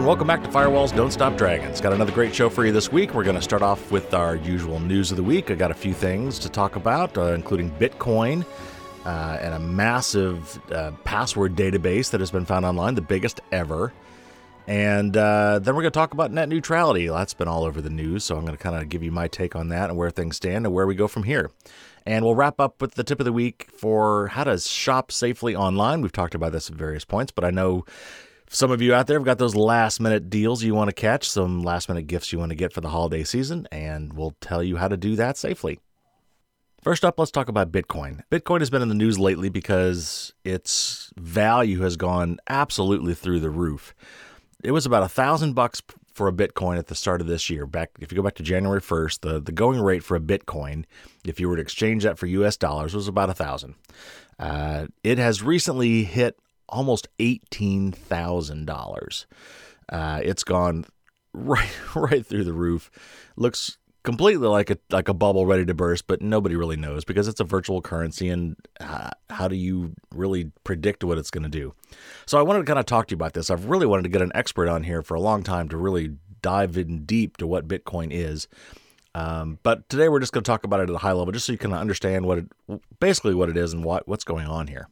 and welcome back to Firewalls Don't Stop Dragons. Got another great show for you this week. We're going to start off with our usual news of the week. I got a few things to talk about, uh, including Bitcoin uh, and a massive uh, password database that has been found online, the biggest ever. And uh, then we're going to talk about net neutrality. That's been all over the news, so I'm going to kind of give you my take on that and where things stand and where we go from here. And we'll wrap up with the tip of the week for how to shop safely online. We've talked about this at various points, but I know some of you out there have got those last minute deals you want to catch, some last minute gifts you want to get for the holiday season, and we'll tell you how to do that safely. First up, let's talk about Bitcoin. Bitcoin has been in the news lately because its value has gone absolutely through the roof. It was about a thousand bucks for a Bitcoin at the start of this year. Back if you go back to January 1st, the, the going rate for a Bitcoin, if you were to exchange that for US dollars, was about a thousand. Uh, it has recently hit almost $18,000. Uh, it's gone right right through the roof. Looks completely like a like a bubble ready to burst, but nobody really knows because it's a virtual currency and uh, how do you really predict what it's going to do? So I wanted to kind of talk to you about this. I've really wanted to get an expert on here for a long time to really dive in deep to what Bitcoin is. Um, but today we're just going to talk about it at a high level, just so you can understand what it, basically what it is and what what's going on here.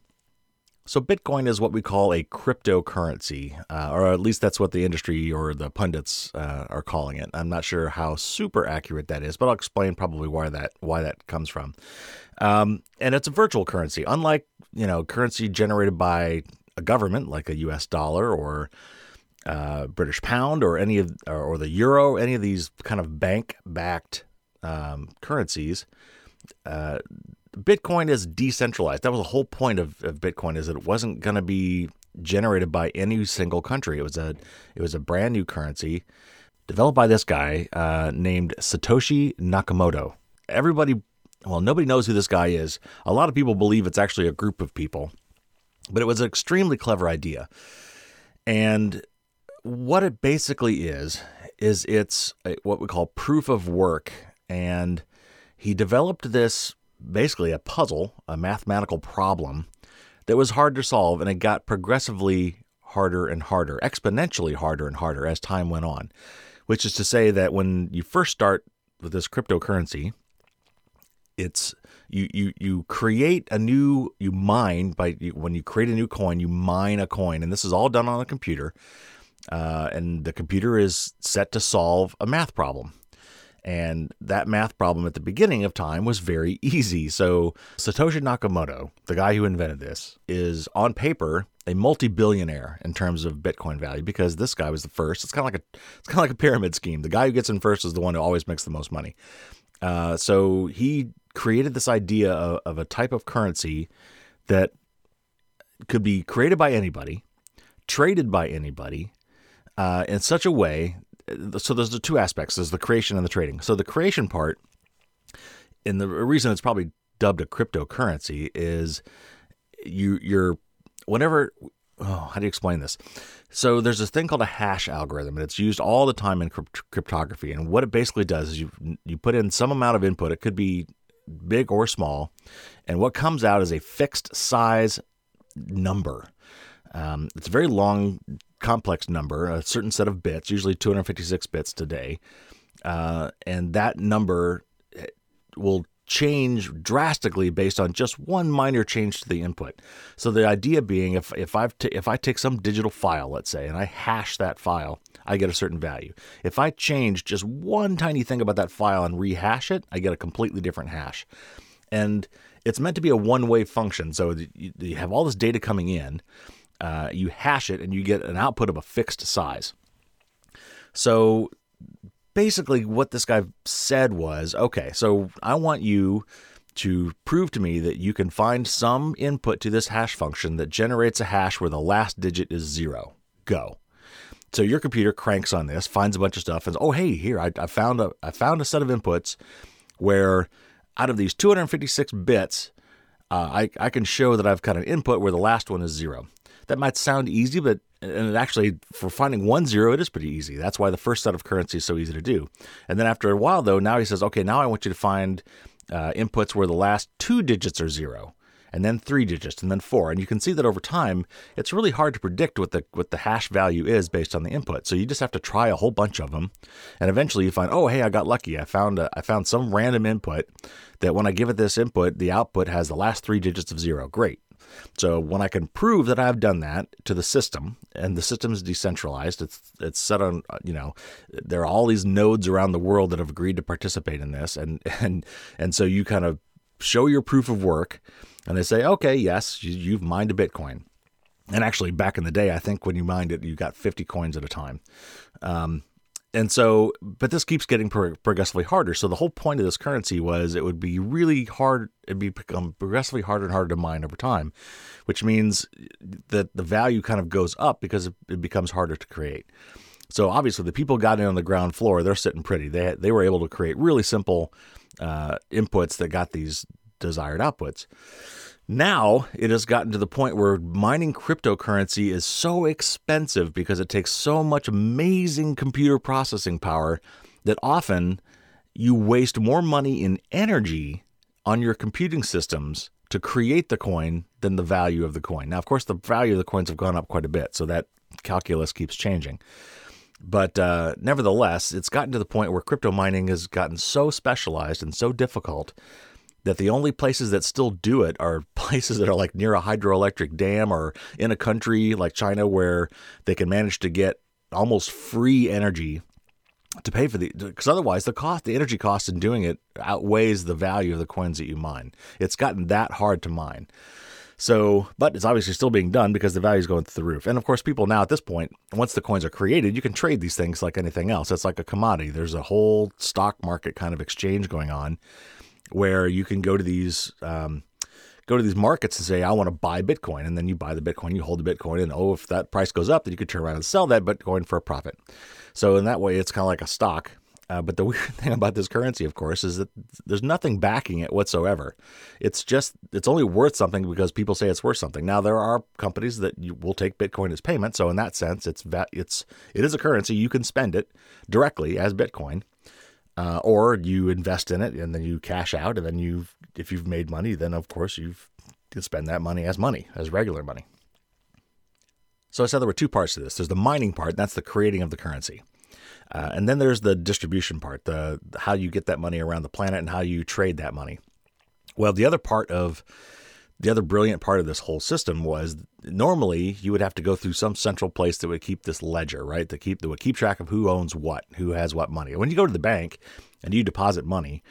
So, Bitcoin is what we call a cryptocurrency, uh, or at least that's what the industry or the pundits uh, are calling it. I'm not sure how super accurate that is, but I'll explain probably why that why that comes from. Um, and it's a virtual currency, unlike you know currency generated by a government like a U.S. dollar or uh, British pound or any of or the euro, any of these kind of bank-backed um, currencies. Uh, Bitcoin is decentralized. That was the whole point of, of Bitcoin is that it wasn't going to be generated by any single country. It was a it was a brand new currency developed by this guy uh, named Satoshi Nakamoto. Everybody, well, nobody knows who this guy is. A lot of people believe it's actually a group of people, but it was an extremely clever idea. And what it basically is is it's a, what we call proof of work, and he developed this basically a puzzle, a mathematical problem that was hard to solve, and it got progressively harder and harder, exponentially harder and harder as time went on. Which is to say that when you first start with this cryptocurrency, it's you you you create a new you mine by when you create a new coin, you mine a coin, and this is all done on a computer. Uh, and the computer is set to solve a math problem. And that math problem at the beginning of time was very easy. So, Satoshi Nakamoto, the guy who invented this, is on paper a multi-billionaire in terms of Bitcoin value because this guy was the first. It's kind of like a it's kind of like a pyramid scheme. The guy who gets in first is the one who always makes the most money. Uh, so he created this idea of, of a type of currency that could be created by anybody, traded by anybody, uh, in such a way so there's the two aspects. There's the creation and the trading. So the creation part and the reason it's probably dubbed a cryptocurrency is you you're whenever oh, how do you explain this? So there's this thing called a hash algorithm and it's used all the time in crypt- cryptography. And what it basically does is you you put in some amount of input. It could be big or small. And what comes out is a fixed size number. Um, it's a very long complex number, a certain set of bits, usually 256 bits today, uh, and that number eh, will change drastically based on just one minor change to the input. So the idea being, if if I t- if I take some digital file, let's say, and I hash that file, I get a certain value. If I change just one tiny thing about that file and rehash it, I get a completely different hash. And it's meant to be a one-way function. So you have all this data coming in uh, you hash it and you get an output of a fixed size. So basically, what this guy said was okay, so I want you to prove to me that you can find some input to this hash function that generates a hash where the last digit is zero. Go. So your computer cranks on this, finds a bunch of stuff, and oh hey, here I, I found a I found a set of inputs where out of these 256 bits, uh, I I can show that I've got an input where the last one is zero. That might sound easy, but and actually for finding one zero, it is pretty easy. That's why the first set of currency is so easy to do. And then after a while, though, now he says, okay, now I want you to find uh, inputs where the last two digits are zero. and then three digits, and then four. And you can see that over time, it's really hard to predict what the what the hash value is based on the input. So you just have to try a whole bunch of them, and eventually you find, oh, hey, I got lucky. I found a, I found some random input that when I give it this input, the output has the last three digits of zero. Great. So when I can prove that I've done that to the system, and the system is decentralized, it's it's set on you know there are all these nodes around the world that have agreed to participate in this, and and and so you kind of show your proof of work, and they say, okay, yes, you, have mined a Bitcoin. And actually, back in the day, I think when you mined it, you got 50 coins at a time. Um, and so, but this keeps getting progressively harder. So the whole point of this currency was it would be really hard. It'd be become progressively harder and harder to mine over time, which means that the value kind of goes up because it becomes harder to create. So obviously, the people got in on the ground floor. They're sitting pretty. They they were able to create really simple uh, inputs that got these desired outputs. Now it has gotten to the point where mining cryptocurrency is so expensive because it takes so much amazing computer processing power that often you waste more money in energy on your computing systems to create the coin than the value of the coin. Now, of course, the value of the coins have gone up quite a bit, so that calculus keeps changing. But uh, nevertheless, it's gotten to the point where crypto mining has gotten so specialized and so difficult that the only places that still do it are places that are like near a hydroelectric dam or in a country like China where they can manage to get almost free energy to pay for the because otherwise the cost the energy cost in doing it outweighs the value of the coins that you mine. It's gotten that hard to mine. So but it's obviously still being done because the value is going through the roof. And of course people now at this point once the coins are created you can trade these things like anything else. It's like a commodity. There's a whole stock market kind of exchange going on where you can go to these um, go to these markets and say, I want to buy Bitcoin. And then you buy the Bitcoin, you hold the Bitcoin, and oh, if that price goes up, then you could turn around and sell that Bitcoin for a profit. So in that way, it's kind of like a stock. Uh, but the weird thing about this currency, of course, is that there's nothing backing it whatsoever. It's just it's only worth something because people say it's worth something. Now there are companies that you will take Bitcoin as payment, so in that sense, it's it's it is a currency. You can spend it directly as Bitcoin, uh, or you invest in it and then you cash out, and then you, if you've made money, then of course you can spend that money as money, as regular money. So I said there were two parts to this. There's the mining part, that's the creating of the currency. Uh, and then there's the distribution part, the how you get that money around the planet and how you trade that money. Well, the other part of the other brilliant part of this whole system was normally you would have to go through some central place that would keep this ledger, right? To keep that would keep track of who owns what, who has what money. When you go to the bank and you deposit money,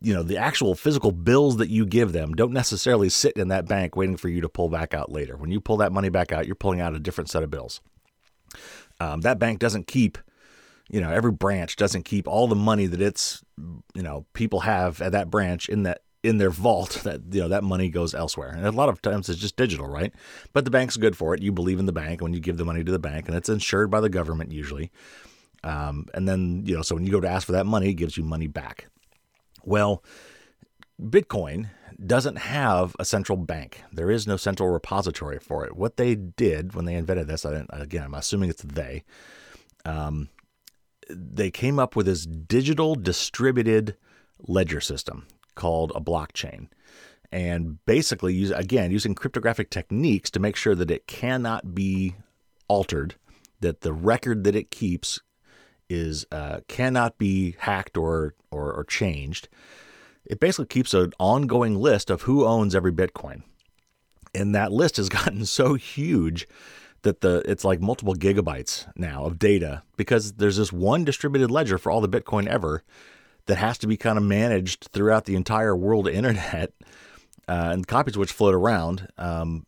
you know, the actual physical bills that you give them don't necessarily sit in that bank waiting for you to pull back out later. When you pull that money back out, you're pulling out a different set of bills. Um, that bank doesn't keep, you know, every branch doesn't keep all the money that its, you know, people have at that branch in that in their vault that you know that money goes elsewhere. And a lot of times it's just digital right? But the bank's good for it. You believe in the bank when you give the money to the bank and it's insured by the government usually. Um, and then you know so when you go to ask for that money it gives you money back. Well bitcoin doesn't have a central bank. There is no central repository for it. What they did when they invented this I again i'm assuming it's they um, they came up with this digital distributed ledger system called a blockchain. And basically, use, again, using cryptographic techniques to make sure that it cannot be altered, that the record that it keeps is uh, cannot be hacked or, or, or changed. It basically keeps an ongoing list of who owns every Bitcoin. And that list has gotten so huge that the it's like multiple gigabytes now of data because there's this one distributed ledger for all the Bitcoin ever that has to be kind of managed throughout the entire world internet uh, and copies which float around. Um,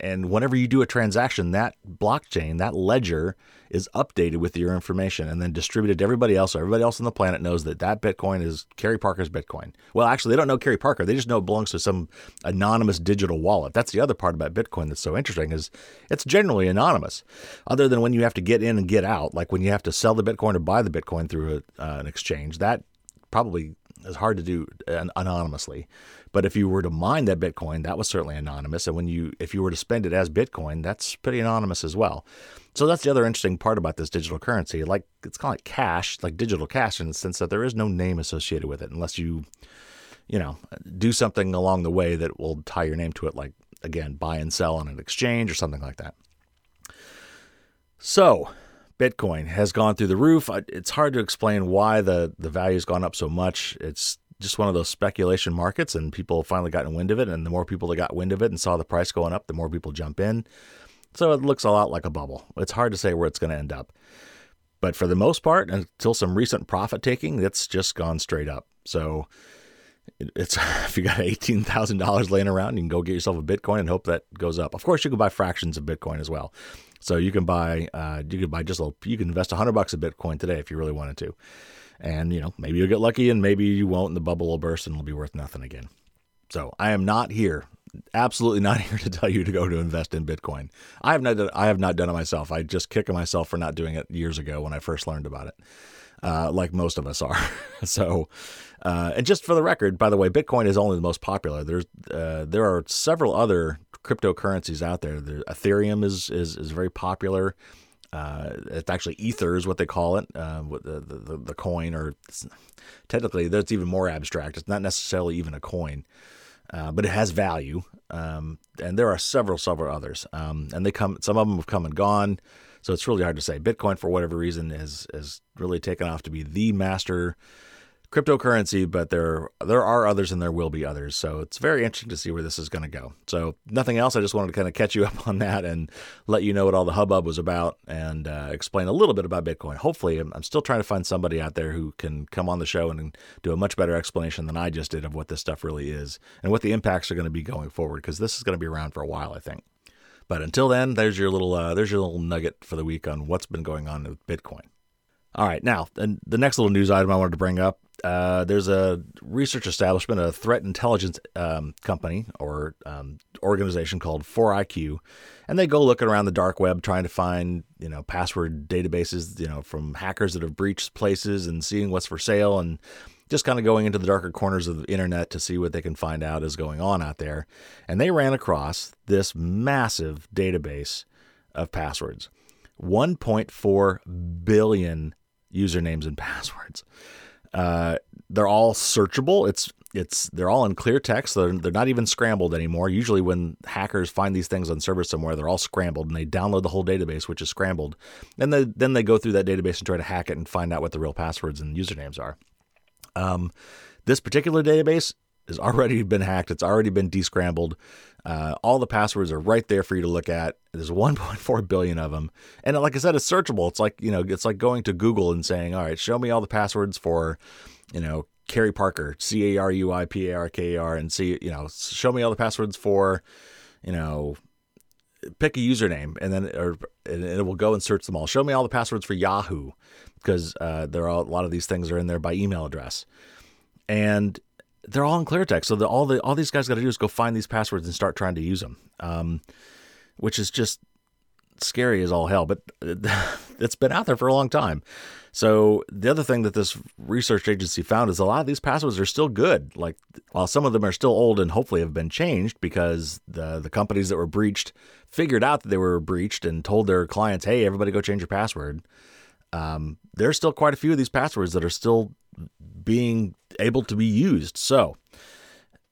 and whenever you do a transaction, that blockchain, that ledger is updated with your information and then distributed to everybody else. So everybody else on the planet knows that that Bitcoin is Carey Parker's Bitcoin. Well, actually, they don't know Carey Parker. They just know it belongs to some anonymous digital wallet. That's the other part about Bitcoin that's so interesting is it's generally anonymous, other than when you have to get in and get out, like when you have to sell the Bitcoin or buy the Bitcoin through a, uh, an exchange. That probably is hard to do anonymously. But if you were to mine that Bitcoin, that was certainly anonymous. And when you, if you were to spend it as Bitcoin, that's pretty anonymous as well. So that's the other interesting part about this digital currency. Like it's like cash, like digital cash, in the sense that there is no name associated with it, unless you, you know, do something along the way that will tie your name to it, like again, buy and sell on an exchange or something like that. So, Bitcoin has gone through the roof. It's hard to explain why the the value's gone up so much. It's just one of those speculation markets, and people finally gotten wind of it. And the more people that got wind of it and saw the price going up, the more people jump in. So it looks a lot like a bubble. It's hard to say where it's going to end up. But for the most part, until some recent profit taking, it's just gone straight up. So it's if you got eighteen thousand dollars laying around, you can go get yourself a Bitcoin and hope that goes up. Of course, you can buy fractions of Bitcoin as well. So you can buy uh, you can buy just a you can invest hundred bucks of Bitcoin today if you really wanted to, and you know maybe you'll get lucky and maybe you won't, and the bubble will burst and it'll be worth nothing again. So I am not here, absolutely not here to tell you to go to invest in Bitcoin. I have not I have not done it myself. I just kick myself for not doing it years ago when I first learned about it uh, like most of us are. so, uh, and just for the record, by the way, Bitcoin is only the most popular. There's uh, there are several other cryptocurrencies out there. there Ethereum is is is very popular. Uh, it's actually Ether is what they call it, uh, the, the, the coin, or technically that's even more abstract. It's not necessarily even a coin, uh, but it has value. Um, and there are several, several others, um, and they come. Some of them have come and gone. So it's really hard to say. Bitcoin, for whatever reason, has has really taken off to be the master cryptocurrency, but there there are others and there will be others. So it's very interesting to see where this is going to go. So nothing else. I just wanted to kind of catch you up on that and let you know what all the hubbub was about and uh, explain a little bit about Bitcoin. Hopefully, I'm, I'm, still trying to find somebody out there who can come on the show and do a much better explanation than I just did of what this stuff really is and what the impacts are going to be going forward because this is going to be around for a while, I think. But until then, there's your little uh, there's your little nugget for the week on what's been going on with Bitcoin. All right, now and the next little news item I wanted to bring up. Uh, there's a research establishment, a threat intelligence um, company or um, organization called 4IQ, and they go looking around the dark web trying to find you know password databases, you know, from hackers that have breached places and seeing what's for sale and just kind of going into the darker corners of the internet to see what they can find out is going on out there. And they ran across this massive database of passwords 1.4 billion usernames and passwords. Uh, they're all searchable. It's it's they're all in clear text. They're, they're not even scrambled anymore. Usually, when hackers find these things on servers somewhere, they're all scrambled and they download the whole database, which is scrambled. And they, then they go through that database and try to hack it and find out what the real passwords and usernames are. Um, this particular database has already been hacked. It's already been descrambled. Uh, all the passwords are right there for you to look at. There's 1.4 billion of them, and like I said, it's searchable. It's like you know, it's like going to Google and saying, "All right, show me all the passwords for, you know, Carey Parker, C A R U I P A R K R, and see, you know, show me all the passwords for, you know, pick a username, and then or and it will go and search them all. Show me all the passwords for Yahoo, because uh, there are a lot of these things are in there by email address, and they're all in clear text. So the, all the all these guys got to do is go find these passwords and start trying to use them, um, which is just scary as all hell. But it's been out there for a long time. So the other thing that this research agency found is a lot of these passwords are still good. Like while some of them are still old and hopefully have been changed because the the companies that were breached figured out that they were breached and told their clients, "Hey, everybody go change your password." Um, there's still quite a few of these passwords that are still being able to be used. So,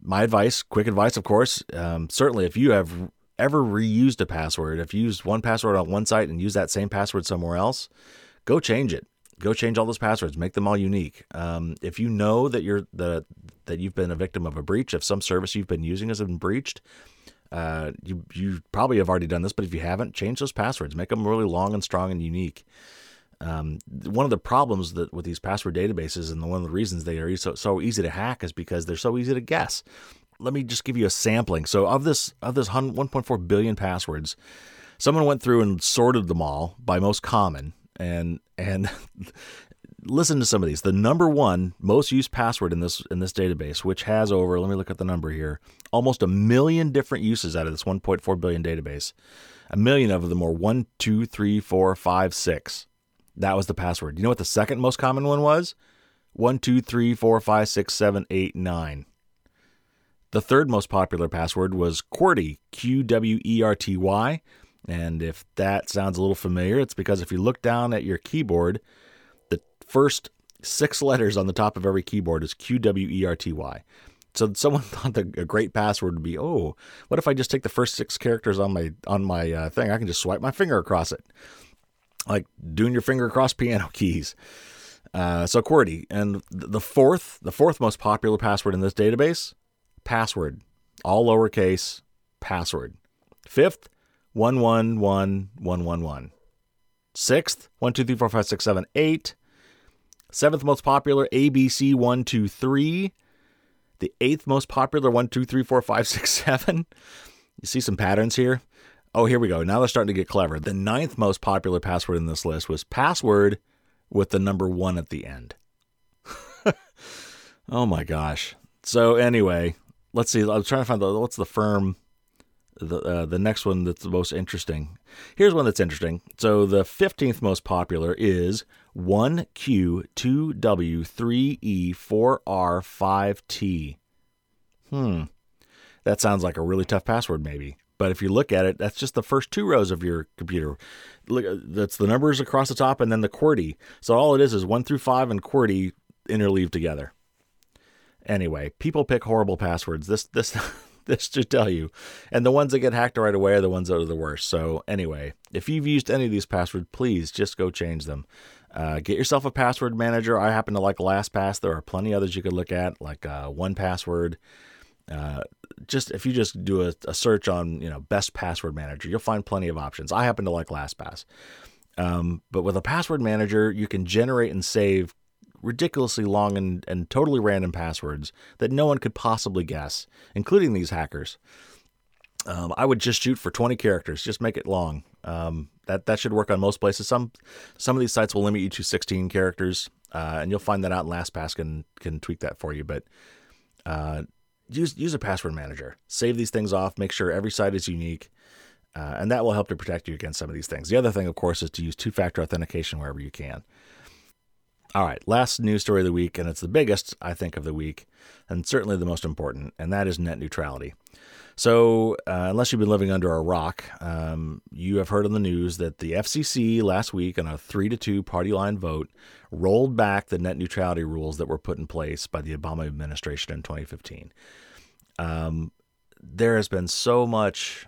my advice, quick advice, of course, um, certainly if you have ever reused a password, if you used one password on one site and use that same password somewhere else, go change it. Go change all those passwords, make them all unique. Um, if you know that you're the that you've been a victim of a breach, if some service you've been using has been breached, uh, you you probably have already done this. But if you haven't, change those passwords, make them really long and strong and unique. Um, one of the problems that with these password databases and one of the reasons they are so, so easy to hack is because they're so easy to guess. Let me just give you a sampling. So of this of this 1.4 billion passwords, someone went through and sorted them all by most common and and listen to some of these. The number one most used password in this in this database, which has over, let me look at the number here, almost a million different uses out of this 1.4 billion database. A million of them are one, two, three, four, five, six. That was the password. You know what the second most common one was? One, two, three, four, five, six, seven, eight, nine. The third most popular password was QWERTY, Q W E R T Y. And if that sounds a little familiar, it's because if you look down at your keyboard, the first six letters on the top of every keyboard is Q W E R T Y. So someone thought that a great password would be, oh, what if I just take the first six characters on my on my uh, thing? I can just swipe my finger across it, like doing your finger across piano keys. Uh, so QWERTY, and the fourth, the fourth most popular password in this database, password, all lowercase, password. Fifth, one one one one one one. Sixth, one two three four five six seven eight. Seventh most popular, ABC one two three. The eighth most popular, one two three four five six seven. You see some patterns here. Oh, here we go. Now they're starting to get clever. The ninth most popular password in this list was password with the number one at the end. oh my gosh. So anyway, let's see. I'm trying to find the what's the firm. The uh, the next one that's the most interesting. Here's one that's interesting. So the 15th most popular is 1Q2W3E4R5T. Hmm. That sounds like a really tough password, maybe. But if you look at it, that's just the first two rows of your computer. Look, that's the numbers across the top and then the QWERTY. So all it is is one through five and QWERTY interleaved together. Anyway, people pick horrible passwords. This this this should tell you. And the ones that get hacked right away are the ones that are the worst. So anyway, if you've used any of these passwords, please just go change them. Uh, get yourself a password manager. I happen to like LastPass. There are plenty others you could look at, like uh, 1Password. Uh, just if you just do a, a, search on you know best password manager, you'll find plenty of options. I happen to like LastPass, um, but with a password manager, you can generate and save ridiculously long and, and totally random passwords that no one could possibly guess, including these hackers. Um, I would just shoot for 20 characters, just make it long. Um, that that should work on most places. Some some of these sites will limit you to 16 characters, uh, and you'll find that out. LastPass can can tweak that for you. But uh, use use a password manager. Save these things off. Make sure every site is unique, uh, and that will help to protect you against some of these things. The other thing, of course, is to use two-factor authentication wherever you can. All right, last news story of the week, and it's the biggest I think of the week, and certainly the most important, and that is net neutrality. So, uh, unless you've been living under a rock, um, you have heard on the news that the FCC last week, on a three to two party line vote, rolled back the net neutrality rules that were put in place by the Obama administration in 2015. Um, there has been so much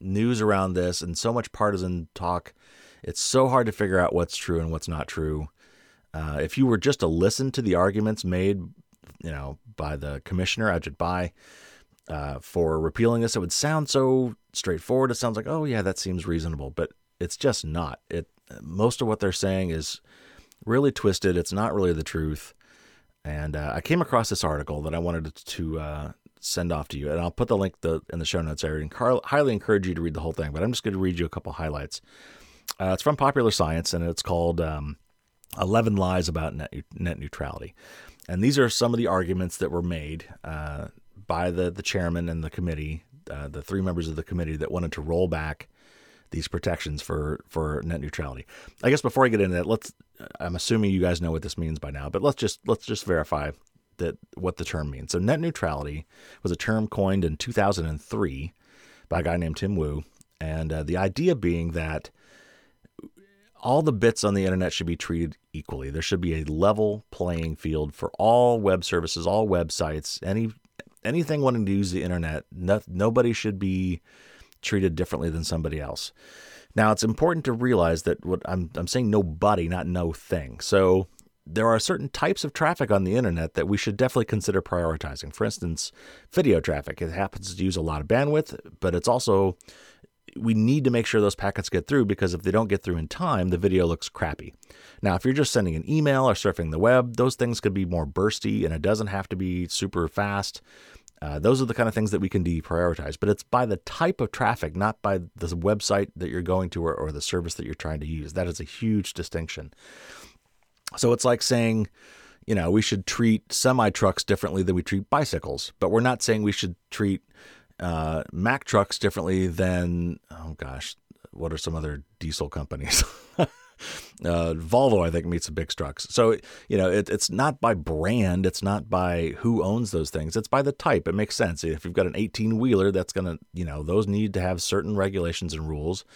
news around this and so much partisan talk. It's so hard to figure out what's true and what's not true. Uh, if you were just to listen to the arguments made, you know, by the commissioner Ajit Pai, uh, for repealing this. It would sound so straightforward. It sounds like, oh yeah, that seems reasonable, but it's just not. It most of what they're saying is really twisted. It's not really the truth. And uh, I came across this article that I wanted to uh, send off to you, and I'll put the link in the show notes. I would highly encourage you to read the whole thing, but I'm just going to read you a couple highlights. Uh, it's from Popular Science, and it's called um, 11 Lies About Net, Net Neutrality. And these are some of the arguments that were made uh, by the the chairman and the committee, uh, the three members of the committee that wanted to roll back these protections for for net neutrality. I guess before I get into that, let's. I'm assuming you guys know what this means by now, but let's just let's just verify that what the term means. So net neutrality was a term coined in 2003 by a guy named Tim Wu, and uh, the idea being that all the bits on the internet should be treated equally. There should be a level playing field for all web services, all websites, any anything wanting to use the internet, no, nobody should be treated differently than somebody else. Now, it's important to realize that what I'm, I'm saying nobody, not no thing. So there are certain types of traffic on the internet that we should definitely consider prioritizing. For instance, video traffic. It happens to use a lot of bandwidth, but it's also we need to make sure those packets get through because if they don't get through in time, the video looks crappy. Now, if you're just sending an email or surfing the web, those things could be more bursty and it doesn't have to be super fast. Uh, those are the kind of things that we can deprioritize, but it's by the type of traffic, not by the website that you're going to or, or the service that you're trying to use. That is a huge distinction. So it's like saying, you know, we should treat semi trucks differently than we treat bicycles, but we're not saying we should treat uh, Mack trucks differently than, oh gosh, what are some other diesel companies? Uh, Volvo, I think, meets the big trucks. So, you know, it, it's not by brand, it's not by who owns those things, it's by the type. It makes sense. If you've got an 18 wheeler, that's going to, you know, those need to have certain regulations and rules.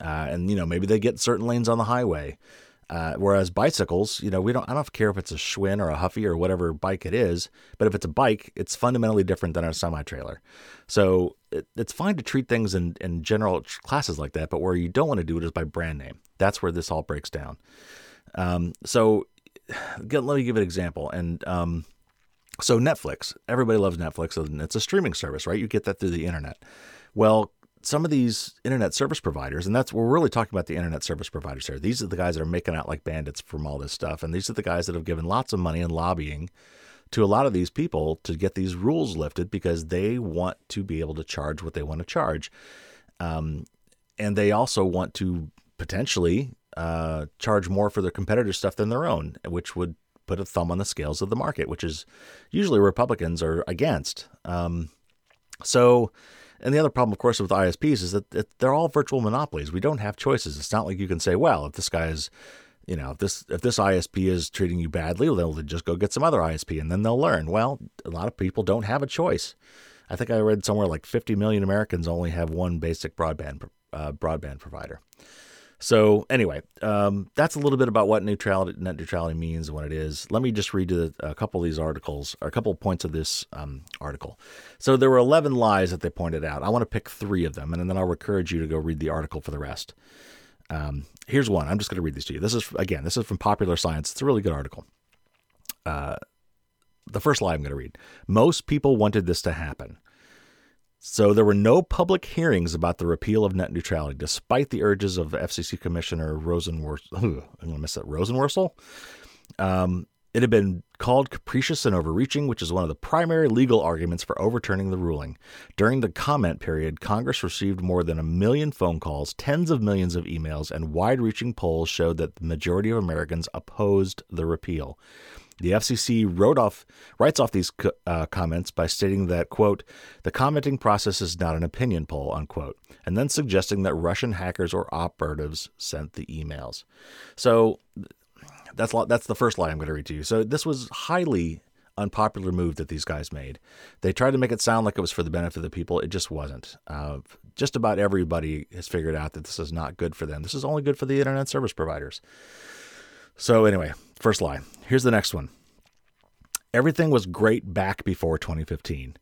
Uh, and, you know, maybe they get certain lanes on the highway. Uh, whereas bicycles, you know, we don't. I don't care if it's a Schwinn or a Huffy or whatever bike it is, but if it's a bike, it's fundamentally different than a semi trailer. So it, it's fine to treat things in in general classes like that, but where you don't want to do it is by brand name. That's where this all breaks down. Um, so let me give an example. And um, so Netflix, everybody loves Netflix, and it's a streaming service, right? You get that through the internet. Well, some of these internet service providers, and that's we're really talking about the internet service providers here. These are the guys that are making out like bandits from all this stuff, and these are the guys that have given lots of money and lobbying to a lot of these people to get these rules lifted because they want to be able to charge what they want to charge, um, and they also want to potentially uh, charge more for their competitor stuff than their own, which would put a thumb on the scales of the market, which is usually Republicans are against. Um, so and the other problem, of course, with ISPs is that they're all virtual monopolies. We don't have choices. It's not like you can say, well, if this guy is, you know, if this if this ISP is treating you badly, they'll just go get some other ISP and then they'll learn. Well, a lot of people don't have a choice. I think I read somewhere like 50 million Americans only have one basic broadband uh, broadband provider. So anyway, um, that's a little bit about what neutrality, net neutrality means and what it is. Let me just read a, a couple of these articles, or a couple of points of this um, article. So there were 11 lies that they pointed out. I want to pick three of them, and then I'll encourage you to go read the article for the rest. Um, here's one. I'm just going to read these to you. This is again, this is from Popular Science. It's a really good article. Uh, the first lie I'm going to read. Most people wanted this to happen. So there were no public hearings about the repeal of net neutrality, despite the urges of FCC Commissioner Rosenworcel. I'm going to miss that Rosenworcel. Um, it had been called capricious and overreaching, which is one of the primary legal arguments for overturning the ruling. During the comment period, Congress received more than a million phone calls, tens of millions of emails, and wide reaching polls showed that the majority of Americans opposed the repeal. The FCC wrote off, writes off these uh, comments by stating that, quote, the commenting process is not an opinion poll, unquote, and then suggesting that Russian hackers or operatives sent the emails. So that's that's the first lie I'm going to read to you. So this was highly unpopular move that these guys made. They tried to make it sound like it was for the benefit of the people. It just wasn't. Uh, just about everybody has figured out that this is not good for them. This is only good for the internet service providers. So, anyway, first lie. Here's the next one. Everything was great back before 2015.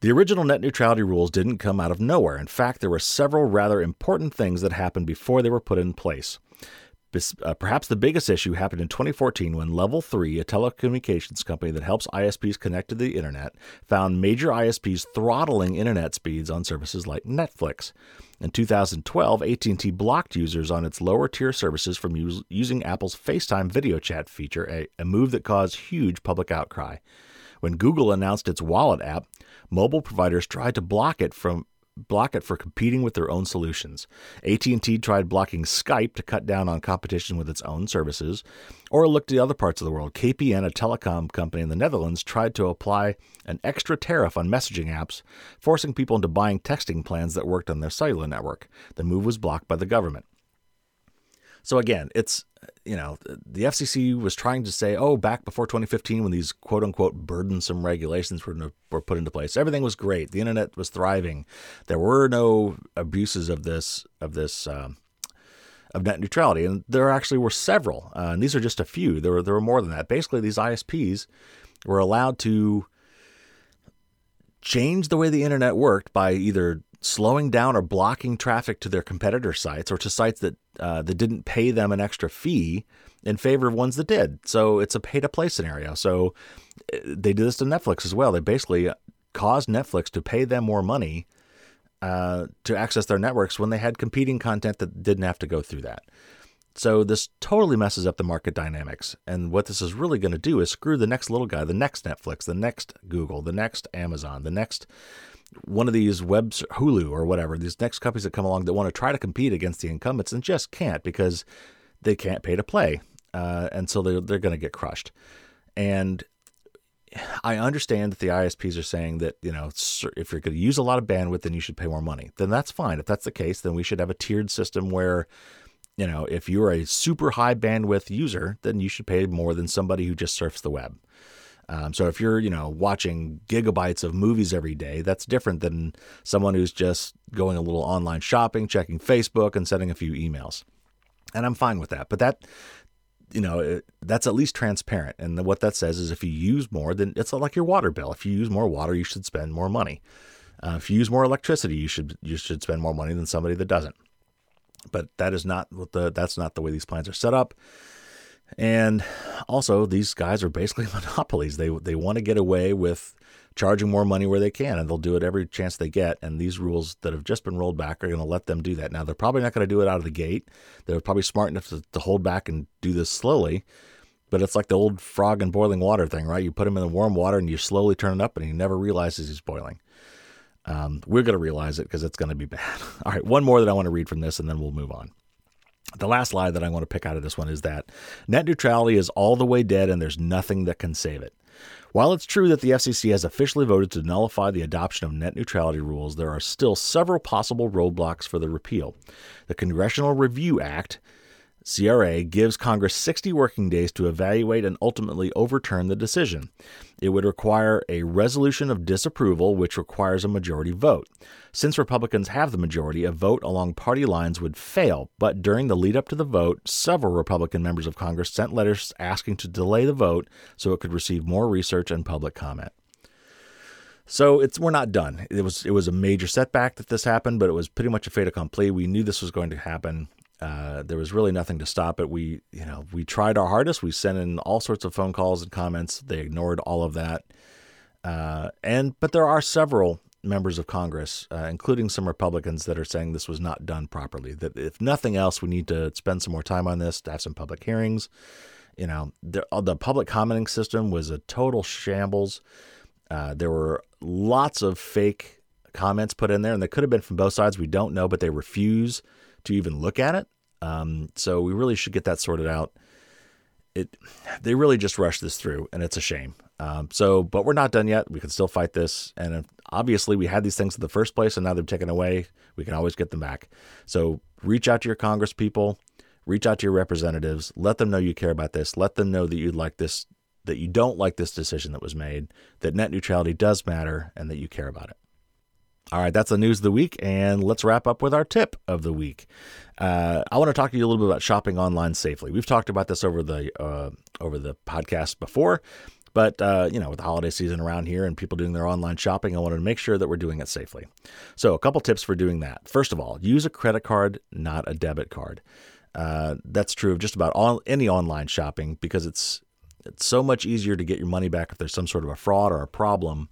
The original net neutrality rules didn't come out of nowhere. In fact, there were several rather important things that happened before they were put in place. Uh, perhaps the biggest issue happened in 2014 when Level 3, a telecommunications company that helps ISPs connect to the internet, found major ISPs throttling internet speeds on services like Netflix. In 2012, AT&T blocked users on its lower-tier services from us- using Apple's FaceTime video chat feature, a, a move that caused huge public outcry. When Google announced its Wallet app, mobile providers tried to block it from block it for competing with their own solutions. AT&T tried blocking Skype to cut down on competition with its own services, or looked to other parts of the world. KPN, a telecom company in the Netherlands, tried to apply an extra tariff on messaging apps, forcing people into buying texting plans that worked on their cellular network. The move was blocked by the government. So again, it's you know the FCC was trying to say, oh, back before 2015, when these quote unquote burdensome regulations were were put into place, everything was great. The internet was thriving. There were no abuses of this of this. Um, of net neutrality, and there actually were several, uh, and these are just a few. There were there were more than that. Basically, these ISPs were allowed to change the way the internet worked by either slowing down or blocking traffic to their competitor sites or to sites that uh, that didn't pay them an extra fee in favor of ones that did. So it's a pay to play scenario. So uh, they did this to Netflix as well. They basically caused Netflix to pay them more money uh, to access their networks when they had competing content that didn't have to go through that. So this totally messes up the market dynamics. And what this is really going to do is screw the next little guy, the next Netflix, the next Google, the next Amazon, the next one of these web Hulu or whatever, these next companies that come along that want to try to compete against the incumbents and just can't because they can't pay to play, uh, and so they're they're going to get crushed. And I understand that the ISPs are saying that you know if you're going to use a lot of bandwidth, then you should pay more money. Then that's fine. If that's the case, then we should have a tiered system where you know if you're a super high bandwidth user, then you should pay more than somebody who just surfs the web. Um, so if you're, you know, watching gigabytes of movies every day, that's different than someone who's just going a little online shopping, checking Facebook, and sending a few emails. And I'm fine with that. But that, you know, that's at least transparent. And what that says is if you use more, then it's like your water bill. If you use more water, you should spend more money. Uh, if you use more electricity, you should you should spend more money than somebody that doesn't. But that is not what the that's not the way these plans are set up. And also, these guys are basically monopolies. They they want to get away with charging more money where they can, and they'll do it every chance they get. And these rules that have just been rolled back are going to let them do that. Now, they're probably not going to do it out of the gate. They're probably smart enough to, to hold back and do this slowly. But it's like the old frog in boiling water thing, right? You put him in the warm water and you slowly turn it up, and he never realizes he's boiling. Um, we're going to realize it because it's going to be bad. All right, one more that I want to read from this, and then we'll move on. The last lie that I want to pick out of this one is that net neutrality is all the way dead and there's nothing that can save it. While it's true that the FCC has officially voted to nullify the adoption of net neutrality rules, there are still several possible roadblocks for the repeal. The Congressional Review Act CRA gives Congress 60 working days to evaluate and ultimately overturn the decision. It would require a resolution of disapproval, which requires a majority vote. Since Republicans have the majority, a vote along party lines would fail, but during the lead up to the vote, several Republican members of Congress sent letters asking to delay the vote so it could receive more research and public comment. So it's we're not done. It was it was a major setback that this happened, but it was pretty much a fait accompli. We knew this was going to happen. Uh, there was really nothing to stop it. We, you know, we tried our hardest. We sent in all sorts of phone calls and comments. They ignored all of that. Uh, and but there are several members of Congress, uh, including some Republicans, that are saying this was not done properly. That if nothing else, we need to spend some more time on this, to have some public hearings. You know, the, uh, the public commenting system was a total shambles. Uh, there were lots of fake comments put in there, and they could have been from both sides. We don't know, but they refuse to even look at it. Um, so we really should get that sorted out. It they really just rushed this through, and it's a shame. Um, so, but we're not done yet. We can still fight this, and obviously we had these things in the first place, and now they're taken away. We can always get them back. So reach out to your Congress people, reach out to your representatives, let them know you care about this, let them know that you'd like this, that you don't like this decision that was made, that net neutrality does matter, and that you care about it. All right, that's the news of the week, and let's wrap up with our tip of the week. Uh, I want to talk to you a little bit about shopping online safely. We've talked about this over the uh, over the podcast before, but uh, you know, with the holiday season around here and people doing their online shopping, I wanted to make sure that we're doing it safely. So, a couple tips for doing that. First of all, use a credit card, not a debit card. Uh, that's true of just about all any online shopping because it's it's so much easier to get your money back if there's some sort of a fraud or a problem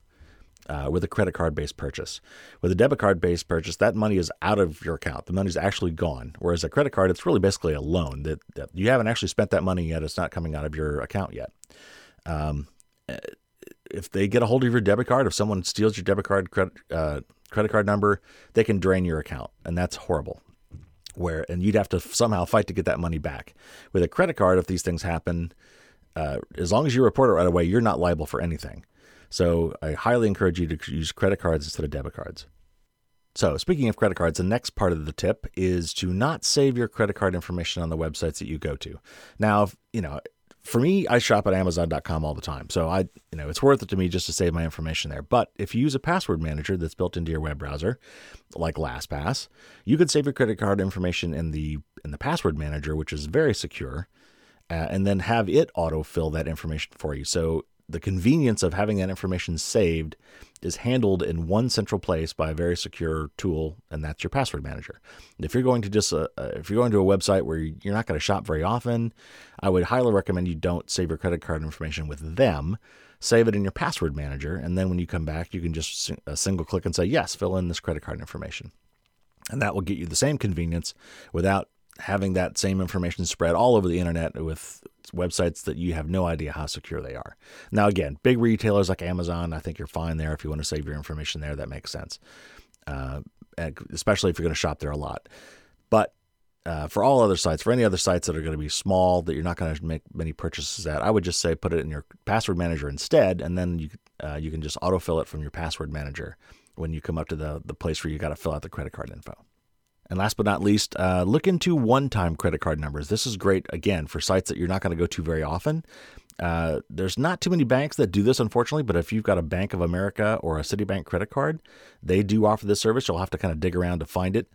uh, with a credit card based purchase. With a debit card based purchase, that money is out of your account. The money's actually gone. Whereas a credit card, it's really basically a loan that, that you haven't actually spent that money yet. It's not coming out of your account yet. Um, eh, if they get a hold of your debit card, if someone steals your debit card credit, uh, credit card number, they can drain your account, and that's horrible. Where and you'd have to somehow fight to get that money back. With a credit card, if these things happen, uh, as long as you report it right away, you're not liable for anything. So I highly encourage you to use credit cards instead of debit cards. So, speaking of credit cards, the next part of the tip is to not save your credit card information on the websites that you go to. Now, you know, for me, I shop at amazon.com all the time. So, I, you know, it's worth it to me just to save my information there. But if you use a password manager that's built into your web browser, like LastPass, you can save your credit card information in the in the password manager, which is very secure. Uh, and then have it autofill that information for you. So the convenience of having that information saved is handled in one central place by a very secure tool, and that's your password manager. If you're going to just uh, uh if you're going to a website where you're not going to shop very often, I would highly recommend you don't save your credit card information with them. Save it in your password manager, and then when you come back, you can just a uh, single click and say yes, fill in this credit card information, and that will get you the same convenience without having that same information spread all over the internet with websites that you have no idea how secure they are. Now, again, big retailers like Amazon, I think you're fine there. If you want to save your information there, that makes sense, uh, especially if you're going to shop there a lot. But uh, for all other sites, for any other sites that are going to be small that you're not going to make many purchases at, I would just say put it in your password manager instead, and then you uh, you can just autofill it from your password manager when you come up to the the place where you got to fill out the credit card info. And last but not least, uh, look into one time credit card numbers. This is great, again, for sites that you're not going to go to very often. Uh, there's not too many banks that do this, unfortunately, but if you've got a Bank of America or a Citibank credit card, they do offer this service. You'll have to kind of dig around to find it.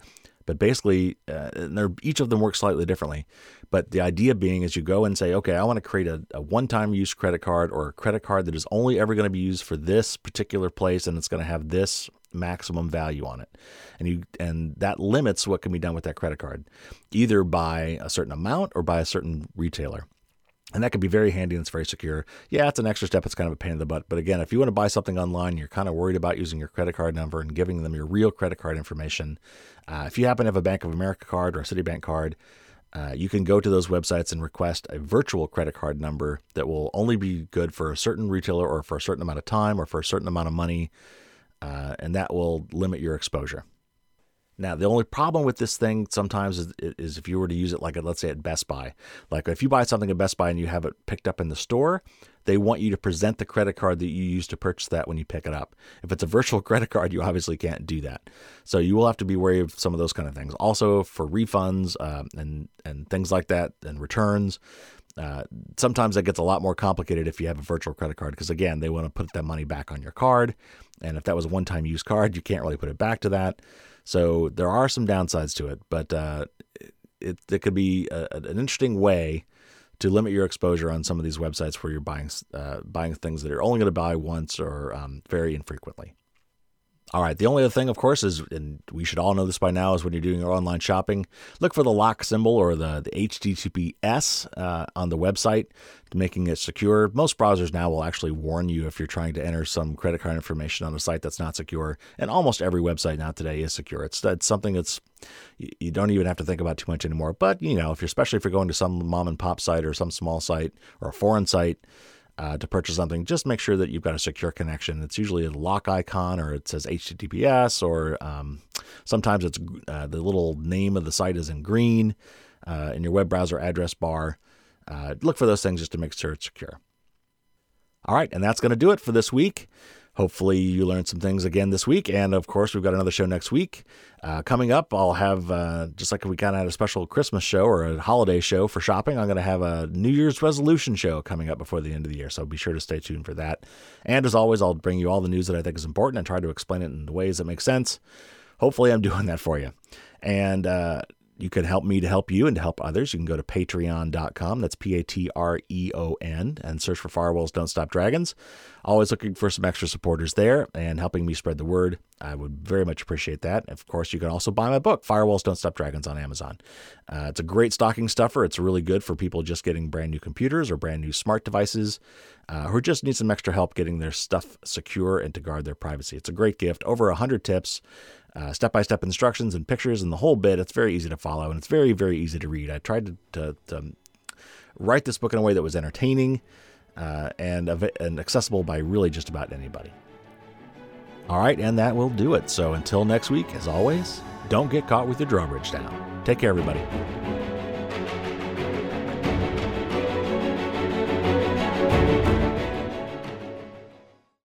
But basically, uh, each of them works slightly differently. But the idea being is you go and say, okay, I want to create a, a one time use credit card or a credit card that is only ever going to be used for this particular place and it's going to have this maximum value on it. And you and that limits what can be done with that credit card, either by a certain amount or by a certain retailer. And that can be very handy and it's very secure. Yeah, it's an extra step. It's kind of a pain in the butt. But again, if you want to buy something online, you're kind of worried about using your credit card number and giving them your real credit card information. Uh, if you happen to have a Bank of America card or a Citibank card, uh, you can go to those websites and request a virtual credit card number that will only be good for a certain retailer or for a certain amount of time or for a certain amount of money. Uh, and that will limit your exposure. Now, the only problem with this thing sometimes is, is, if you were to use it like, let's say, at Best Buy. Like if you buy something at Best Buy and you have it picked up in the store, they want you to present the credit card that you use to purchase that when you pick it up. If it's a virtual credit card, you obviously can't do that. So you will have to be wary of some of those kind of things. Also, for refunds uh, and and things like that and returns, uh, sometimes that gets a lot more complicated if you have a virtual credit card because again, they want to put that money back on your card, and if that was a one-time use card, you can't really put it back to that. So there are some downsides to it, but uh, it, it could be a, an interesting way to limit your exposure on some of these websites where you're buying uh, buying things that you're only going to buy once or um, very infrequently. All right. The only other thing, of course, is, and we should all know this by now, is when you're doing your online shopping, look for the lock symbol or the, the HTTPS uh, on the website, making it secure. Most browsers now will actually warn you if you're trying to enter some credit card information on a site that's not secure. And almost every website now today is secure. It's, it's something that's you don't even have to think about too much anymore. But you know, if you're especially if you're going to some mom and pop site or some small site or a foreign site uh, to purchase something, just make sure that you've got a secure connection. It's usually a lock icon or it says HTTPS, or um, sometimes it's uh, the little name of the site is in green uh, in your web browser address bar. Uh, look for those things just to make sure it's secure. All right, and that's going to do it for this week. Hopefully, you learned some things again this week. And of course, we've got another show next week. Uh, coming up, I'll have, uh, just like we kind of had a special Christmas show or a holiday show for shopping, I'm going to have a New Year's resolution show coming up before the end of the year. So be sure to stay tuned for that. And as always, I'll bring you all the news that I think is important and try to explain it in the ways that make sense. Hopefully, I'm doing that for you. And, uh, you can help me to help you and to help others. You can go to patreon.com. That's P A T R E O N and search for Firewalls Don't Stop Dragons. Always looking for some extra supporters there and helping me spread the word. I would very much appreciate that. Of course, you can also buy my book, Firewalls Don't Stop Dragons, on Amazon. Uh, it's a great stocking stuffer. It's really good for people just getting brand new computers or brand new smart devices uh, who just need some extra help getting their stuff secure and to guard their privacy. It's a great gift. Over 100 tips step by step instructions and pictures and the whole bit. It's very easy to follow and it's very, very easy to read. I tried to, to, to write this book in a way that was entertaining uh, and, and accessible by really just about anybody. All right, and that will do it. So until next week, as always, don't get caught with your drawbridge down. Take care, everybody.